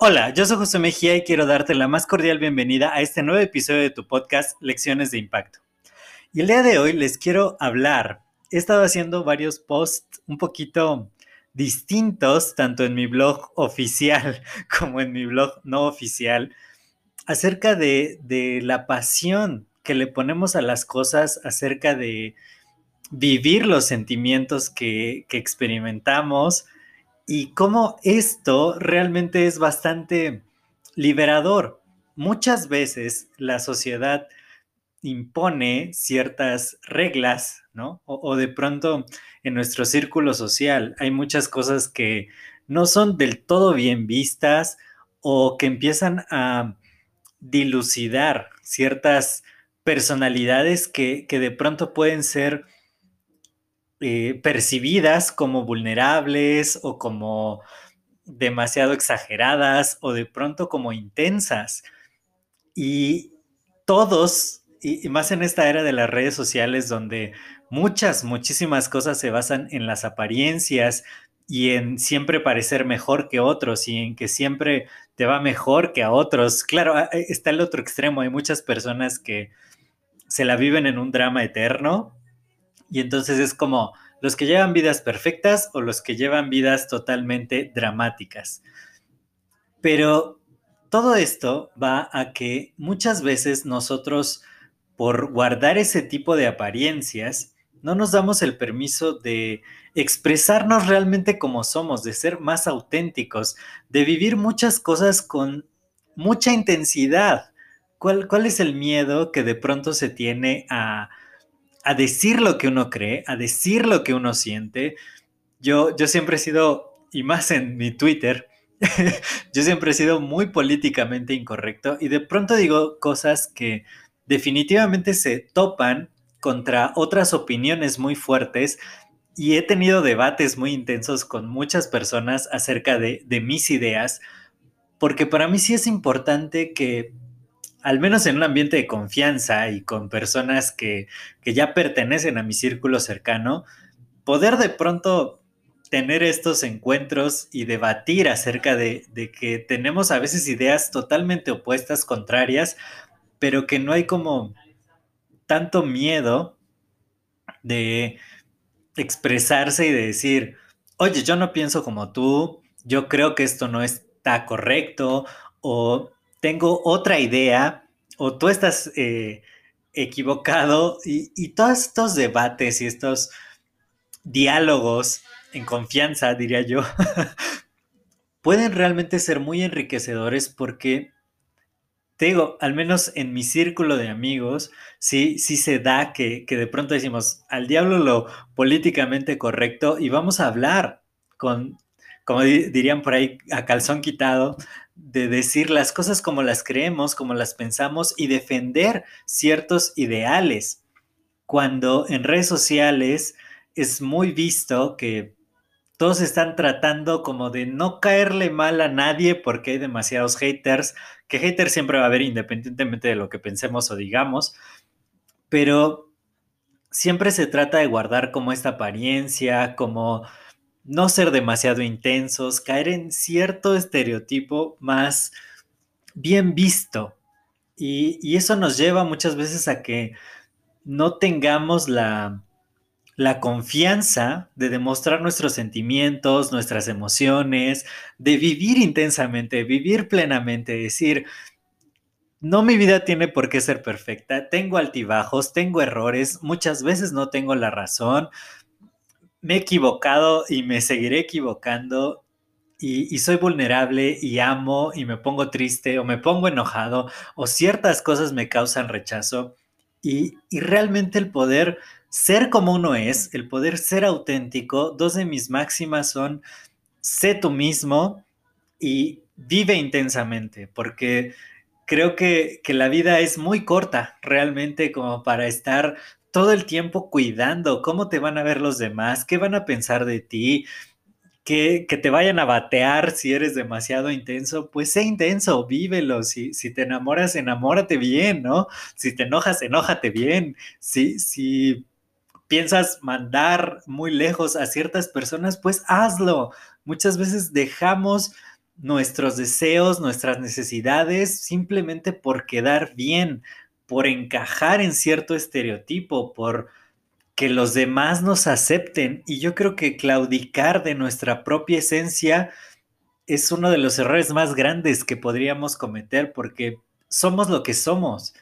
Hola, yo soy José Mejía y quiero darte la más cordial bienvenida a este nuevo episodio de tu podcast Lecciones de Impacto. Y el día de hoy les quiero hablar. He estado haciendo varios posts un poquito distintos, tanto en mi blog oficial como en mi blog no oficial, acerca de, la pasión que le ponemos a las cosas, acerca de vivir los sentimientos que, que experimentamos, y cómo esto realmente es bastante liberador. Muchas veces la sociedad impone ciertas reglas, ¿no? O, de pronto en nuestro círculo social hay muchas cosas que no son del todo bien vistas o que empiezan a dilucidar ciertas personalidades que, que de pronto pueden ser eh, percibidas como vulnerables o como demasiado exageradas o de pronto como intensas. Y todos, y, más en esta era de las redes sociales donde muchas, muchísimas cosas se basan en las apariencias y en siempre parecer mejor que otros y en que siempre te va mejor que a otros. Claro, está el otro extremo, hay muchas personas que se la viven en un drama eterno y entonces es como los que llevan vidas perfectas o los que llevan vidas totalmente dramáticas. Pero todo esto va a que muchas veces nosotros, por guardar ese tipo de apariencias, no nos damos el permiso de expresarnos realmente como somos, de ser más auténticos, de vivir muchas cosas con mucha intensidad. ¿Cuál, cuál es el miedo que de pronto se tiene a a decir lo que uno cree, a decir lo que uno siente. Yo, yo siempre he sido, y más en mi Twitter, yo siempre he sido muy políticamente incorrecto y de pronto digo cosas que definitivamente se topan contra otras opiniones muy fuertes y he tenido debates muy intensos con muchas personas acerca de, de mis ideas, porque para mí sí es importante que al menos en un ambiente de confianza y con personas que, ya pertenecen a mi círculo cercano, poder de pronto tener estos encuentros y debatir acerca de, de, que tenemos a veces ideas totalmente opuestas, contrarias, pero que no hay como tanto miedo de expresarse y de decir, oye, yo no pienso como tú, yo creo que esto no está correcto, o tengo otra idea o tú estás eh, equivocado y, todos estos debates y estos diálogos en confianza, diría yo, pueden realmente ser muy enriquecedores porque, te digo, al menos en mi círculo de amigos, sí, sí se da que, que de pronto decimos al diablo lo políticamente correcto y vamos a hablar con, como dirían por ahí, a calzón quitado, de decir las cosas como las creemos, como las pensamos y defender ciertos ideales. Cuando en redes sociales es muy visto que todos están tratando como de no caerle mal a nadie porque hay demasiados haters, que haters siempre va a haber independientemente de lo que pensemos o digamos, pero siempre se trata de guardar como esta apariencia, como no ser demasiado intensos, caer en cierto estereotipo más bien visto. Y, eso nos lleva muchas veces a que no tengamos la, la confianza de demostrar nuestros sentimientos, nuestras emociones, de vivir intensamente, vivir plenamente, decir, no mi vida tiene por qué ser perfecta, tengo altibajos, tengo errores, muchas veces no tengo la razón, me he equivocado y me seguiré equivocando y, soy vulnerable y amo y me pongo triste o me pongo enojado o ciertas cosas me causan rechazo Y, y realmente el poder ser como uno es, el poder ser auténtico, dos de mis máximas son sé tú mismo y vive intensamente, porque creo que, que, la vida es muy corta realmente como para estar todo el tiempo cuidando cómo te van a ver los demás, qué van a pensar de ti, que, que te vayan a batear si eres demasiado intenso, pues sé intenso, vívelo. Si, si te enamoras, enamórate bien, ¿no? Si te enojas, enójate bien. Si, si piensas mandar muy lejos a ciertas personas, pues hazlo. Muchas veces dejamos nuestros deseos, nuestras necesidades, simplemente por quedar bien, por encajar en cierto estereotipo, por que los demás nos acepten. Y yo creo que claudicar de nuestra propia esencia es uno de los errores más grandes que podríamos cometer porque somos lo que somos.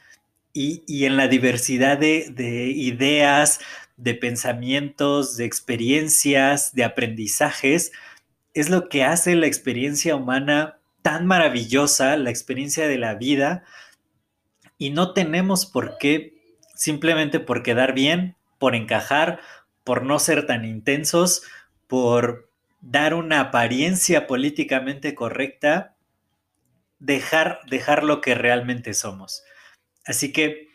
Y, y en la diversidad de, de ideas, de pensamientos, de experiencias, de aprendizajes, es lo que hace la experiencia humana tan maravillosa, la experiencia de la vida, y no tenemos por qué, simplemente por quedar bien, por encajar, por no ser tan intensos, por dar una apariencia políticamente correcta, dejar, dejar lo que realmente somos. Así que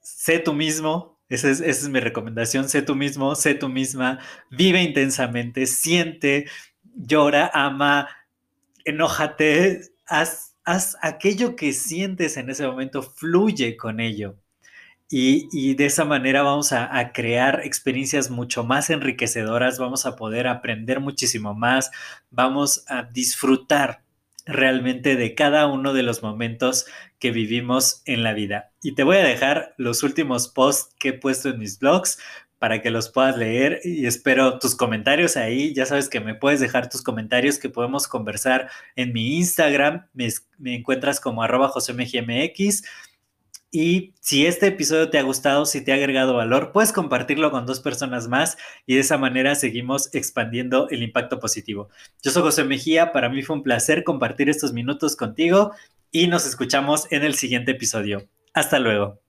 sé tú mismo, esa es, esa es, mi recomendación, sé tú mismo, sé tú misma, vive intensamente, siente, llora, ama, enójate, haz, haz aquello que sientes en ese momento, fluye con ello. Y, de esa manera vamos a, a, crear experiencias mucho más enriquecedoras, vamos a poder aprender muchísimo más, vamos a disfrutar realmente de cada uno de los momentos que vivimos en la vida. Y te voy a dejar los últimos posts que he puesto en mis blogs para que los puedas leer y espero tus comentarios ahí. Ya sabes que me puedes dejar tus comentarios que podemos conversar en mi Instagram. Me, encuentras como arroba josemgmx. Y si este episodio te ha gustado, si te ha agregado valor, puedes compartirlo con dos personas más y de esa manera seguimos expandiendo el impacto positivo. Yo soy José Mejía, para mí fue un placer compartir estos minutos contigo y nos escuchamos en el siguiente episodio. Hasta luego.